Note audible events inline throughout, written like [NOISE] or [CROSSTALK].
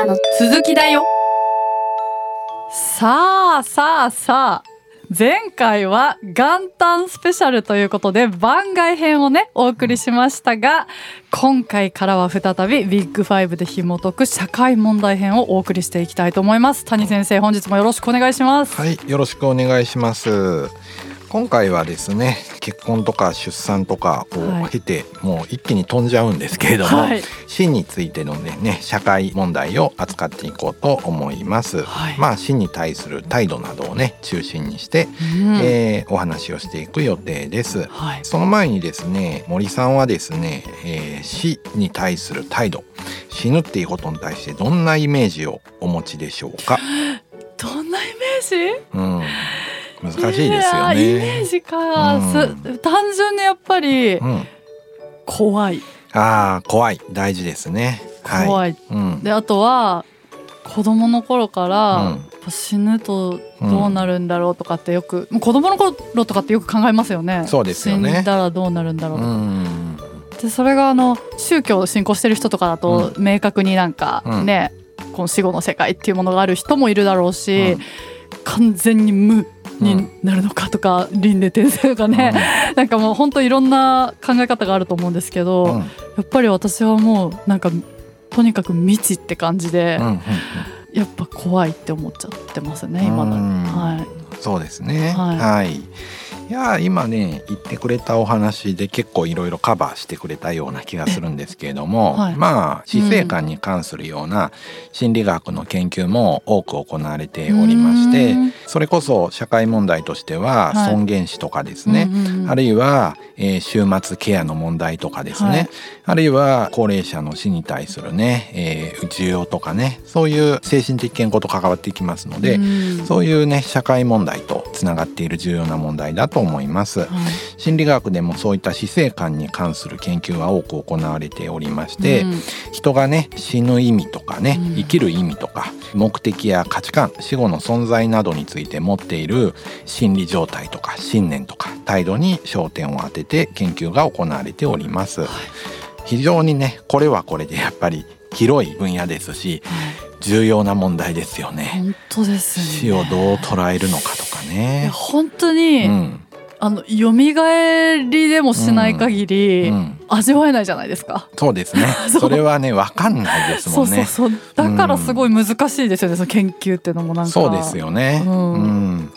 からの続きだよ。さあさあさあ。前回は元旦スペシャルということで番外編をねお送りしましたが今回からは再びビッグファイブで紐解く社会問題編をお送りしていきたいと思います。谷先生本日もよろしくお願いします。はいよろしくお願いします今回はですね結婚とか出産とかを経て、はい、もう一気に飛んじゃうんですけれども、はい、死についてのねね社会問題を扱っていこうと思います、はい、まあ死に対する態度などをね中心にして、うん、えー、お話をしていく予定です、その前にですね森さんはですね、えー、死に対する態度死ぬっていうことに対してどんなイメージをお持ちでしょうか？どんなイメージ、うん難しいですよね。イメージか、うん、単純にやっぱり、怖い。ああ怖い大事ですね。怖い。はい、であとは子供の頃から、死ぬとどうなるんだろうとかってよく、うん、子供の頃とかってよく考えますよね。そうですよね。死んだらどうなるんだろうとか。でそれがあの宗教を信仰してる人とかだと、明確になんかね、この死後の世界っていうものがある人もいるだろうし、完全に無になるのかとか、うん、輪廻転生とかね、うん、なんかもう本当いろんな考え方があると思うんですけど、うん、やっぱり私はもうなんかとにかく未知って感じで、やっぱ怖いって思っちゃってますね今だに。はい、そうですね、はい、はいいや今ね言ってくれたお話で結構いろいろカバーしてくれたような気がするんですけれども、[LAUGHS] はい、まあ死生観に関するような心理学の研究も多く行われておりましてそれこそ社会問題としては尊厳死とかですね、はい、あるいは、えー、終末ケアの問題とかですね、はい、あるいは高齢者の死に対するね、えー、需要とかねそういう精神的健康と関わっていきますのでそういうね社会問題とつながっている重要な問題だと思います、はい、心理学でもそういった死生観に関する研究は多く行われておりまして、うん、人がね死ぬ意味とかね、生きる意味とか目的や価値観死後の存在などについて持っている心理状態とか信念とか態度に焦点を当てて研究が行われております、はい、非常にねこれはこれでやっぱり広い分野ですし、重要な問題ですよね。本当です、ね、死をどう捉えるのかとかね。本当に、うん、あの蘇りでもしない限り、味わえないじゃないですか。そうですね。[LAUGHS] それはね分かんないですもんね。そうそうだからすごい難しいですよね。その研究っていうのもなんか。そうですよね。うん。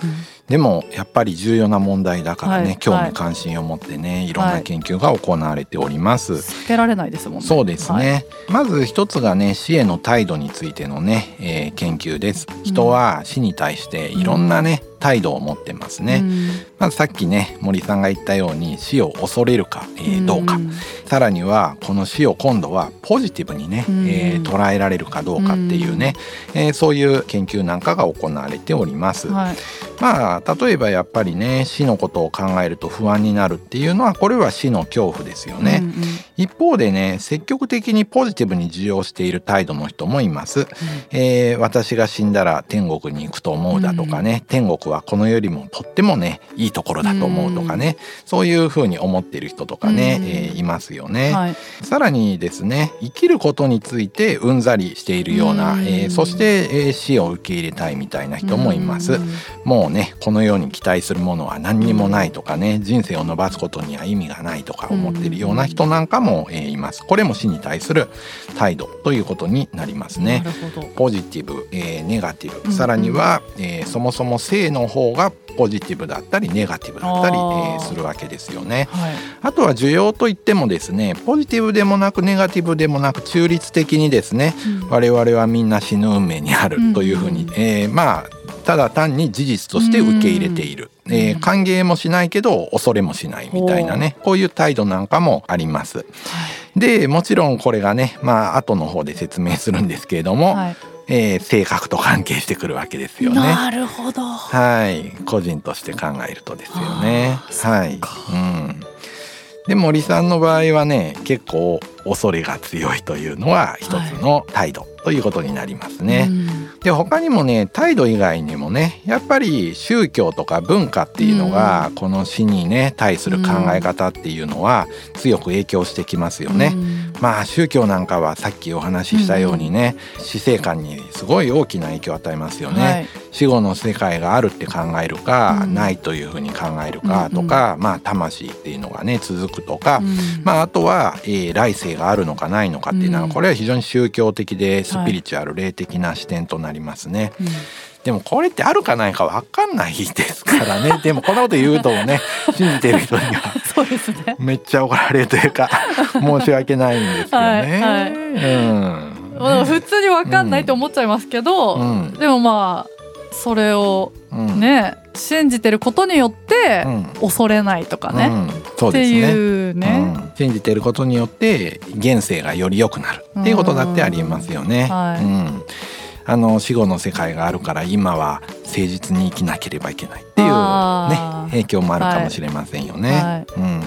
うんでもやっぱり重要な問題だからね、はい、興味関心を持ってね、い、ろんな研究が行われております。避けられないですもんね。そうですね。はい、まず一つがね死への態度についてのね、えー、研究です。人は死に対していろんなね、うん態度を持ってますね、うん、まずさっきね森さんが言ったように死を恐れるか、えー、どうか、うん、さらにはこの死を今度はポジティブにね、うん、えー、捉えられるかどうかっていうね、うん、えー、そういう研究なんかが行われております、はい、まあ例えばやっぱりね死のことを考えると不安になるっていうのはこれは死の恐怖ですよね、うんうん、一方でね積極的にポジティブに受容している態度の人もいます、うん、えー、私が死んだら天国に行くと思うだとかね、天国はこの世よりもとってもねいいところだと思うとかね、そういうふうに思っている人とかね、えー、いますよね、はい、さらにですね生きることについてうんざりしているような、えー、そして、えー、死を受け入れたいみたいな人もいます。もうねこの世に期待するものは何にもないとかね人生を伸ばすことには意味がないとか思っているような人なんかも、えー、います。これも死に対する態度ということになりますね。ポジティブ、えー、ネガティブ。さらには、えー、そもそも性の方ががポジティブだったりネガティブだったり、えー、するわけですよね、はい、あとは需要といってもですねポジティブでもなくネガティブでもなく中立的にですね、うん、我々はみんな死ぬ運命にあるというふうに、ん、えー、まあただ単に事実として受け入れている、うん、えー、歓迎もしないけど恐れもしないみたいなねこういう態度なんかもあります。はい、でもちろんこれがねまあ後の方で説明するんですけれども、はいえー、性格と関係してくるわけですよね。なるほど。はい、個人として考えるとですよね。はい。うん。で森さんの場合はね結構恐れが強いというのは一つの態度ということになりますね。はい、で他にもね態度以外にもねやっぱり宗教とか文化っていうのが、この死にね対する考え方っていうのは強く影響してきますよね。まあ宗教なんかはさっきお話ししたようにね、死生観にすごい大きな影響を与えますよね。はい、死後の世界があるって考えるか、ないというふうに考えるかとか、まあ魂っていうのがね続くとか、まああとは、えー、来世があるのかないのかっていうのは、これは非常に宗教的でスピリチュアル、霊的な視点となりますね。でもこれってあるかないか分かんないですからね。[LAUGHS] でもこんなこと言うとね信じてる人には [LAUGHS] そうですね。めっちゃ怒られるというか [LAUGHS] 申し訳ないんですけどね。はいはい。うん、普通に分かんないと思っちゃいますけど、うん、でもまあそれをね、うん、信じてることによって恐れないとかね、うん、っていうね、信じてることによって現世がより良くなる。っていうことだってありますよね。はい、うん。あの死後の世界があるから今は誠実に生きなければいけないっていうね影響もあるかもしれませんよね。はいはい、うん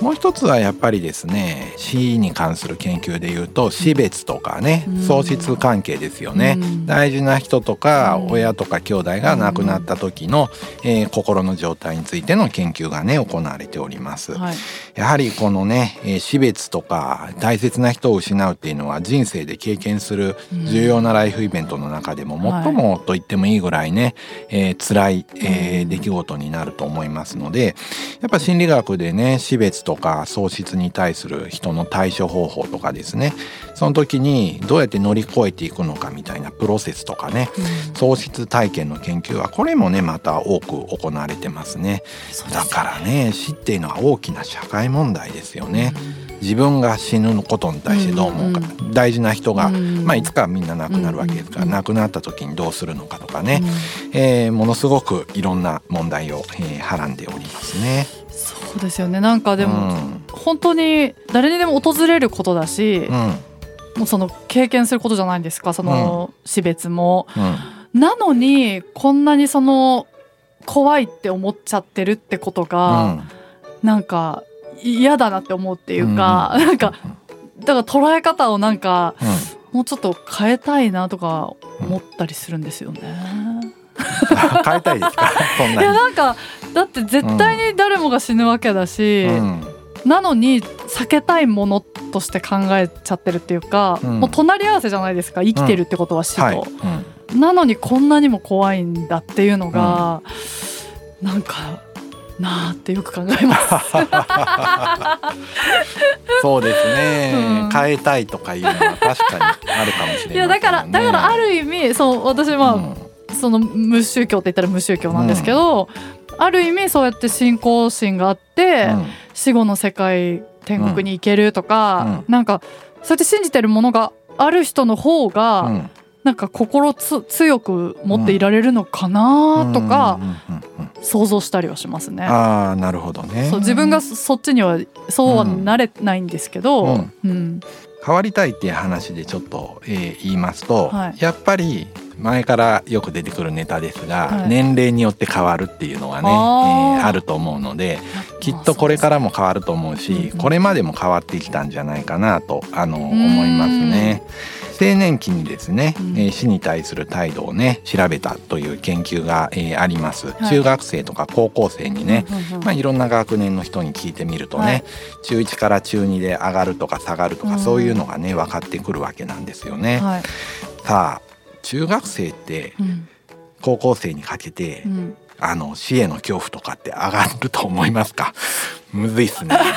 もう一つはやっぱりですね死に関する研究でいうと死別とかね、喪失関係ですよね、大事な人とか親とか兄弟が亡くなった時の、えー、心の状態についての研究がね行われております、はい、やはりこのね、えー、死別とか大切な人を失うっていうのは人生で経験する重要なライフイベントの中でも最もと言ってもいいぐらいね、えー、辛い、えー、出来事になると思いますのでやっぱ心理学でね死別ととか喪失に対する人の対処方法とかですね。その時にどうやって乗り越えていくのかみたいなプロセスとかね、うん、喪失体験の研究はこれもねまた多く行われてますね。だからね死っていうのは大きな社会問題ですよね。うん。自分が死ぬことに対してどう思うか、うんうん、大事な人が、うん、まあ、いつかみんな亡くなるわけですから、うん、亡くなった時にどうするのかとかね、うん、えー、ものすごくいろんな問題を、えー、はらんでおりますね。そうですよね。なんかでも、うん、本当に誰にでも訪れることだし、うん、もうその経験することじゃないですかその死別も。なのにこんなにその怖いって思っちゃってるってことが、うん、なんか嫌だなって思うっていうか、うん、なんかだから捉え方をなんか、うん、もうちょっと変えたいなとか思ったりするんですよね。[LAUGHS] 変えたいですか？いやなんかだって絶対に誰もが死ぬわけだし、うん、なのに避けたいものとして考えちゃってるっていうか、うん、もう隣り合わせじゃないですか生きてるってことは死と、はい、なのにこんなにも怖いんだっていうのが、うん、なんかなあってよく考えます。[LAUGHS] そうですね、うん、変えたいとかいうのは確かにあるかもしれない、ね、いやだからだからある意味そう私は、うん。その無宗教って言ったら無宗教なんですけど、うん、ある意味そうやって信仰心があって、うん、死後の世界天国に行けるとか、うん、なんかそうやって信じてるものがある人の方が、うん、なんか心つ強く持っていられるのかなとか想像したりはしますね。あなるほどね。そう自分がそっちにはそうはなれないんですけど、うん。変わりたいっていう話でちょっと、えー、言いますと、はい、やっぱり前からよく出てくるネタですが、はい、年齢によって変わるっていうのはねあ,、えー、あると思うのできっとこれからも変わると思うし、これまでも変わってきたんじゃないかなとあの思いますね。青年期にですね、うん、えー、死に対する態度をね調べたという研究が、えー、あります、はい、中学生とか高校生にね、まあ、いろんな学年の人に聞いてみるとね、はい、中1から中2で上がるとか下がるとか、そういうのがね分かってくるわけなんですよね。はい、さあ中学生って高校生にかけて、うん、あの死への恐怖とかって上がると思いますか？[LAUGHS] むずいっすね。[LAUGHS]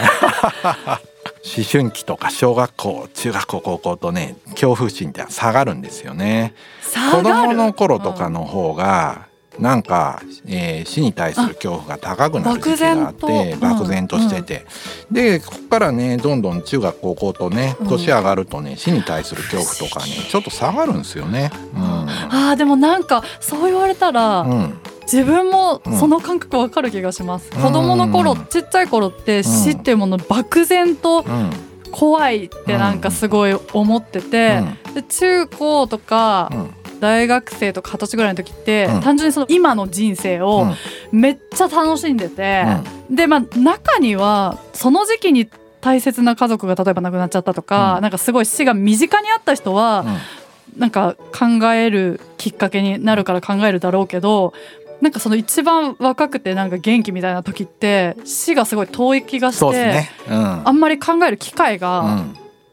思春期とか小学校中学校高校とね恐怖心って下がるんですよね。子供の頃とかの方が、なんか、えー、死に対する恐怖が高くなる時期があって漠然と。してて、うん、でここからねどんどん中学高校とね年上がるとね死に対する恐怖とかねちょっと下がるんですよね。うん、あでもなんかそう言われたら、うん、自分もその感覚わかる気がします。うん、子供の頃ちっちゃい頃って死っていうもの漠然と、怖いってなんかすごい思ってて、で中高とか、大学生とか二十歳ぐらいの時って、うん、単純にその今の人生をめっちゃ楽しんでて、うん、でまあ中にはその時期に大切な家族が例えば亡くなっちゃったとか、うん、なんかすごい死が身近にあった人は、うん、なんか考えるきっかけになるから考えるだろうけどなんかその一番若くてなんか元気みたいな時って死がすごい遠い気がして、ね。うん、あんまり考える機会が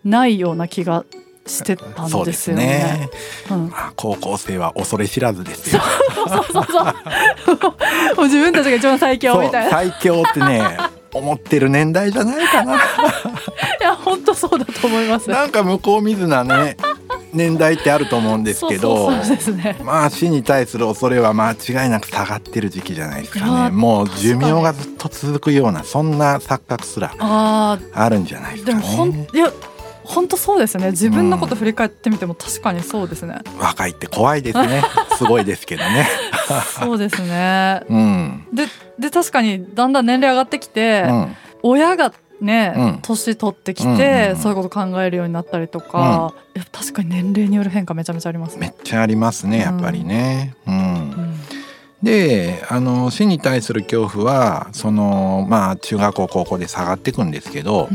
ないような気がしてたんですよね。ねうん、高校生は恐れ知らずですよ。そうそうそうそう。[LAUGHS] もう自分たちが一番最強みたいな。最強ってね。思ってる年代じゃないかな。[LAUGHS] いや本当そうだと思います。なんか向こう見ずなね年代ってあると思うんですけど、ね、まあ死に対する恐れは間違いなく下がってる時期じゃないですかね。もう寿命がずっと続くようなそんな錯覚すらあるんじゃないですかね。でもほんいや本当そうですね。自分のこと振り返ってみても確かにそうですね、うん、若いって怖いですね。[LAUGHS] すごいですけどね。そうですね、[LAUGHS] うん、でで確かにだんだん年齢上がってきて、うん、親がね、年取ってきて、そういうこと考えるようになったりとか、うん、確かに年齢による変化めちゃめちゃあります、ね、めっちゃありますねやっぱりね。うん、であの死に対する恐怖はそのまあ中学校高校で下がっていくんですけど、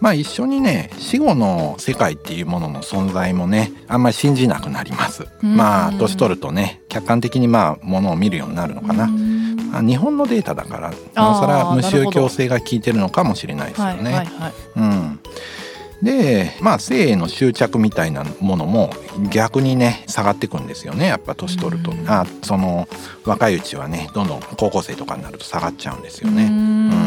まあ一緒にね死後の世界っていうものの存在もねあんまり信じなくなります。まあ年取るとね客観的にまあものを見るようになるのかな。あ日本のデータだからなおさら無宗教性が効いてるのかもしれないですよね。はいはいはい、うん。でまあ性への執着みたいなものも逆にね下がっていくんですよね。やっぱ年取ると、あその若いうちはねどんどん高校生とかになると下がっちゃうんですよね。うん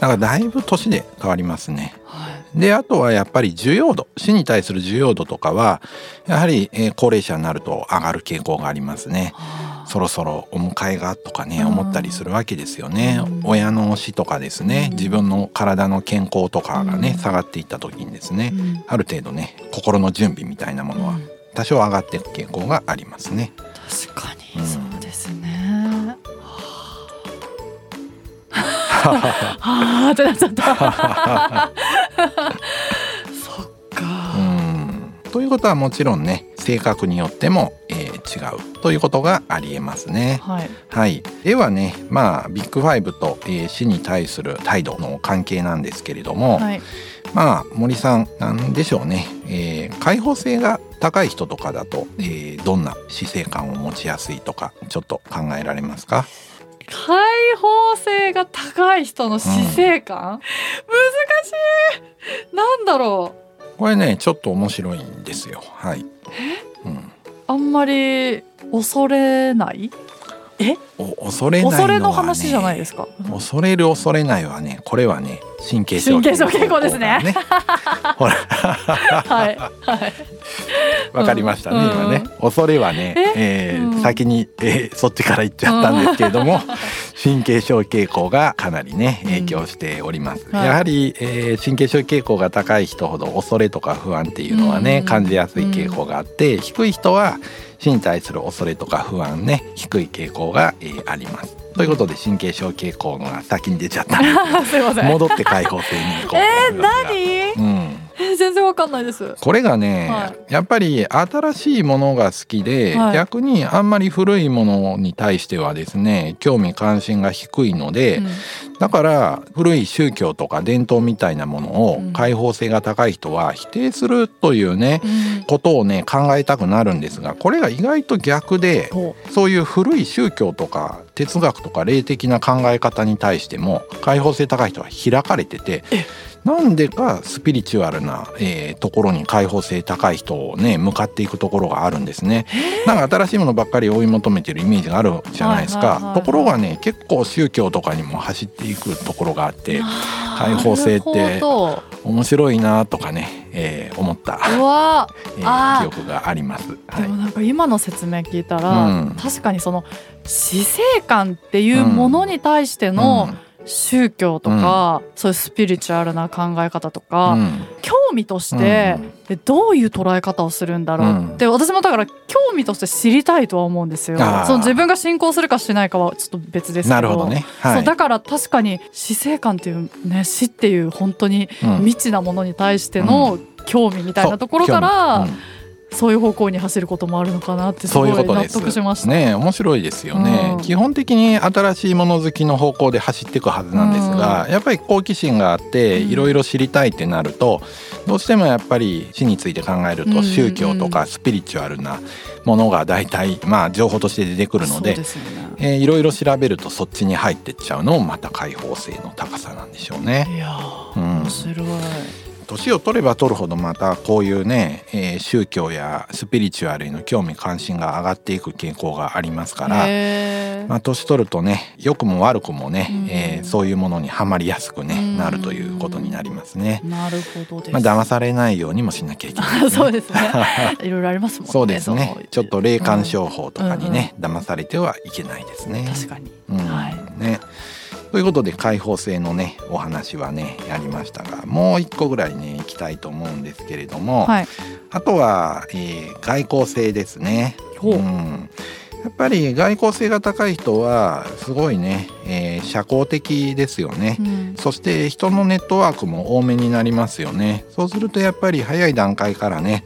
だからだいぶ年で変わりますね。はい、であとはやっぱり需要度死に対する需要度とかはやはり、えー、高齢者になると上がる傾向がありますね。そろそろお迎えがとかね思ったりするわけですよね。親の死とかですね。自分の体の健康とかがね下がっていった時にですねある程度ね心の準備みたいなものは多少上がっていく傾向がありますね。確かに。そうではあってなっちゃったそっかうんということはもちろんね性格によっても、えー、違うということがありえますね。はい、はい、ではねまあビッグファイブと、えー、死に対する態度の関係なんですけれども、はい、まあ森さんなんでしょうね、えー、開放性が高い人とかだと、えー、どんな死生観を持ちやすいとかちょっと考えられますか開放性が高い人の死生観、うん、難しい。なんだろう？これねちょっと面白いんですよ。はい、うん、あんまり恐れない？え？恐れないね、恐れの話じゃないですか、恐れる恐れないはねこれはね神経症、神経症傾向ですね。ほら。[LAUGHS] はい。はいわかりましたね、うん、今ね。恐れはねえ？えーうん、先に、えー、そっちから言っちゃったんですけれども、[LAUGHS] 神経症傾向がかなりね影響しております、うん、やはり、えー、神経症傾向が高い人ほど恐れとか不安っていうのはね、感じやすい傾向があって、低い人は死に対する恐れとか不安ね低い傾向が、えー、あります。ということで神経症傾向が先に出ちゃった。[LAUGHS] すいません。戻って開放性に行こう [LAUGHS] えー、何、うん全然わかんないです。これがね、はい、やっぱり新しいものが好きで、はい、逆にあんまり古いものに対してはですね興味関心が低いので、うん、だから古い宗教とか伝統みたいなものを開放性が高い人は否定するというね、うん、ことをね考えたくなるんですがこれが意外と逆でそういう古い宗教とか哲学とか霊的な考え方に対しても開放性高い人は開かれててなんでかスピリチュアルな、えー、ところに開放性高い人をね向かっていくところがあるんですね。なんか新しいものばっかり追い求めてるイメージがあるじゃないですか。ところがね結構宗教とかにも走っていくところがあって開放性って面白いなとかね、えー、思った、えー、記憶があります。はい、でもなんか今の説明聞いたら、うん、確かにその死生観っていうものに対しての、うん宗教とか、うん、そういうスピリチュアルな考え方とか、うん、興味として、うん、どういう捉え方をするんだろう。って、私もだから興味として知りたいとは思うんですよ。その自分が信仰するかしないかはちょっと別ですけど。なるほどね、はい、そうだから確かに死生観っていうね死っていう本当に未知なものに対しての興味みたいなところから、そういう方向に走ることもあるのかなってすごい納得しました。ね面白いですよね、うん、基本的に新しいもの好きの方向で走っていくはずなんですが、うん、やっぱり好奇心があっていろいろ知りたいってなると、どうしてもやっぱり死について考えると宗教とかスピリチュアルなものが大体まあ情報として出てくるので、ね。えー、いろいろ調べるとそっちに入ってっちゃうのもまた開放性の高さなんでしょうね。いや、うん、面白い年を取れば取るほどまたこういうね、えー、宗教やスピリチュアルへの興味関心が上がっていく傾向がありますから、まあ、年取るとね良くも悪くもね、うん、えー、そういうものにはまりやすくね、なるということになりますね。なるほどです。まあ騙されないようにもしなきゃいけない、ね、[LAUGHS] そうですね。[LAUGHS] いろいろありますもんね。そうですね。ちょっと霊感商法とかにね、うんうん、騙されてはいけないですね。確かに。うん、はい。ね。ということで開放性のねお話はねやりましたがもう一個ぐらいねいきたいと思うんですけれども、はい、あとは、えー、外交性ですね。う。うん。やっぱり外交性が高い人はすごいね、えー、社交的ですよね、うん、そして人のネットワークも多めになりますよね。そうするとやっぱり早い段階からね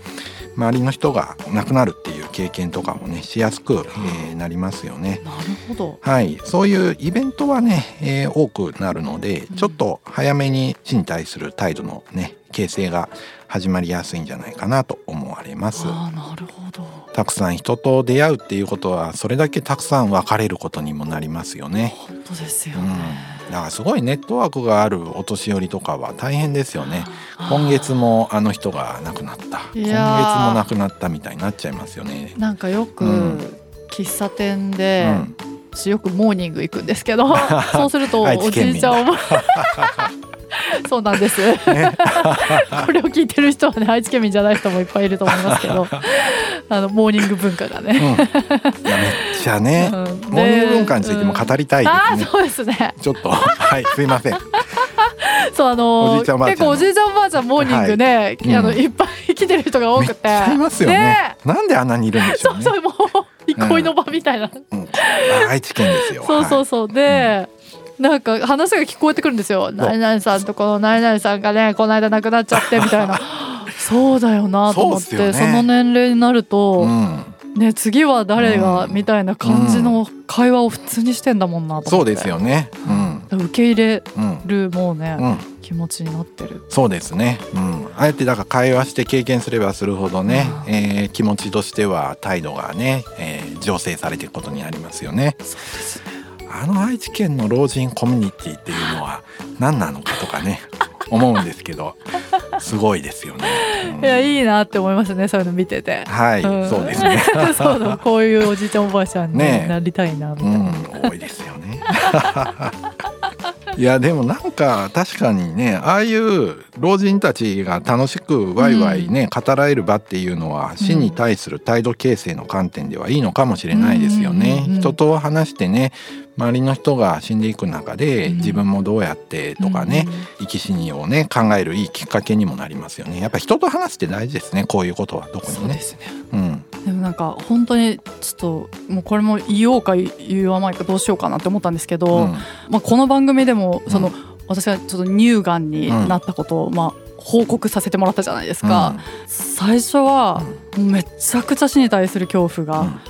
周りの人が亡くなるっていう経験とかもねしやすく、えー、なりますよね。なるほど。はい、そういうイベントはね、えー、多くなるので、ちょっと早めに死に対する態度のね形成が始まりやすいんじゃないかなと思われます。あなるほど。たくさん人と出会うっていうことはそれだけたくさん別れることにもなりますよね。本当ですよね。うんだからすごいネットワークがあるお年寄りとかは大変ですよね。今月もあの人が亡くなった。今月も亡くなったみたいになっちゃいますよね。なんかよく、喫茶店で、うん、私よくモーニング行くんですけど [LAUGHS] そうするとおじいちゃんを [LAUGHS] そうなんです、ね、[LAUGHS] これを聞いてる人はね愛知県民じゃない人もいっぱいいると思いますけど。[LAUGHS] あのモーニング文化がね、うん、いやめっちゃね、うん、モーニング文化についても語りたいですね、そうですね。ちょっとはいすいません。そうあの結構おじいちゃんおばあちゃんモーニングね、はい、あのいっぱい来てる人が多くて。いますよね、ね、なんであんなにいるんでしょう、ね、そうそうもう憩いの場みたいな、うん、愛知県ですよ。そうそうそう、で、なんか話が聞こえてくるんですよ。何々さんとこの何々さんがねこの間亡くなっちゃってみたいな。[LAUGHS] そうだよなと思ってそ、ね,、の年齢になると、うん、ね次は誰が、みたいな感じの会話を普通にしてんだもんなと思って。そうですよね。うん、受け入れる、もうね、うん、気持ちになってる。そうですね。うん、あえてだから会話して経験すればするほどね、うん、えー、気持ちとしては態度がね、えー、醸成されていくことになりますよね。そうですね。あの愛知県の老人コミュニティっていうのは何なのかとかね [LAUGHS] 思うんですけどすごいですよね、うん、いやいいなって思いますねそういうの見てて。はい、うん、そうですね。[LAUGHS] そうこういうおじいちゃんおばあちゃんに [LAUGHS] なりたいなみたいな、ねうん、多いですよねいやでもなんか確かにねああいう老人たちが楽しくワイワイね、語られる場っていうのは死に対する態度形成の観点ではいいのかもしれないですよね。人と話してね周りの人が死んでいく中で自分もどうやってとかね、生き死にをね考えるいいきっかけにもなりますよね。やっぱ人と話すって大事ですねこういうことはどこにね。ねうん、でもなんか本当にちょっともうこれも言おうか言わないかどうしようかなって思ったんですけど、うん、まあ、この番組でもその、うん、私がちょっと乳がんになったことを、まあ報告させてもらったじゃないですか、うん、最初はめちゃくちゃ死に対する恐怖が、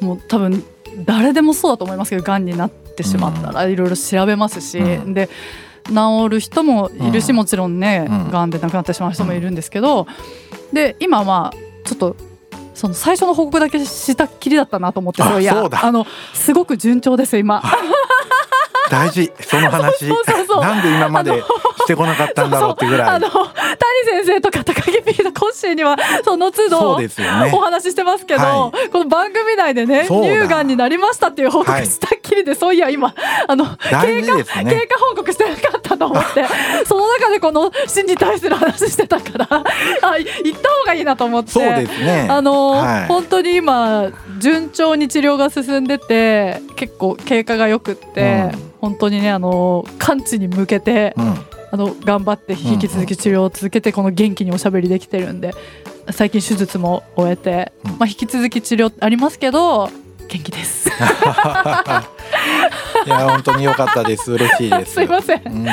もう多分誰でもそうだと思いますけどがんになってしまったらいろいろ調べますし、で治る人もいるし、もちろんねが、んで亡くなってしまう人もいるんですけどで今はちょっとその最初の報告だけしたっきりだったなと思ってそういやあのすごく順調です今。大事。その話。[LAUGHS] なんで今までしてこなかったんだろうってぐらい。あの谷先生とか高木 P のコッシーにはその都度、ね、お話ししてますけど、はい、この番組内でね乳がんになりましたっていう報告したっきりで、はい、そういや今あの、経過、ね、経過報告してなかったと思って [LAUGHS] その中でこの死に対する話してたからあ行った方がいいなと思って。そうですね。あの、はい、本当に今順調に治療が進んでて結構経過がよくって。うん。本当にねあの完治に向けて、うん、あの頑張って引き続き治療を続けてこの元気におしゃべりできてるんで最近手術も終えて、まあ、引き続き治療ありますけど元気です。[LAUGHS] いや本当に良かったです。嬉しいです。[LAUGHS] すいません、うん、で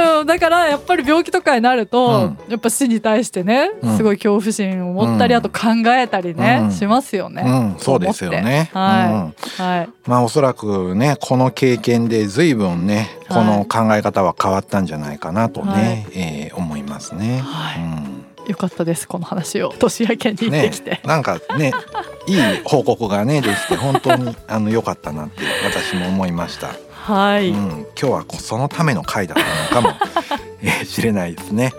もだからやっぱり病気とかになると、うん、やっぱ死に対してねすごい恐怖心を持ったり、あと考えたりね、しますよね、そうですよね。はい、はい。まあおそらくねこの経験で随分ねこの考え方は変わったんじゃないかなとね、はい、えー、思いますね、はい、うん。よかったですこの話を年明けに行ってきて、ね、なんかね [LAUGHS] いい報告がねできて本当にあの良かったなって私も思いました。はい、うん、今日はそのための回だったのかも [LAUGHS] えー、しれないですね。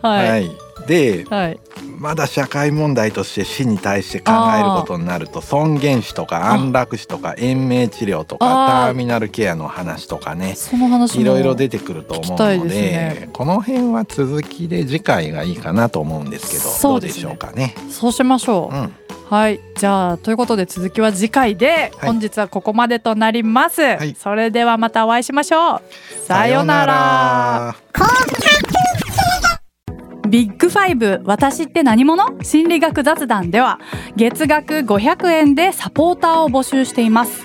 はい、はい、で、はい、まだ社会問題として死に対して考えることになると尊厳死とか安楽死とか延命治療とかターミナルケアの話とかねその話いろいろ出てくると思うので、ね、この辺は続きで次回がいいかなと思うんですけどどうでしょうかね。そうしましょう、うんはい。じゃあということで続きは次回で、本日はここまでとなります、はい、それではまたお会いしましょう。さようなら。ビッグファイブ私って何者？心理学雑談では月額500円でサポーターを募集しています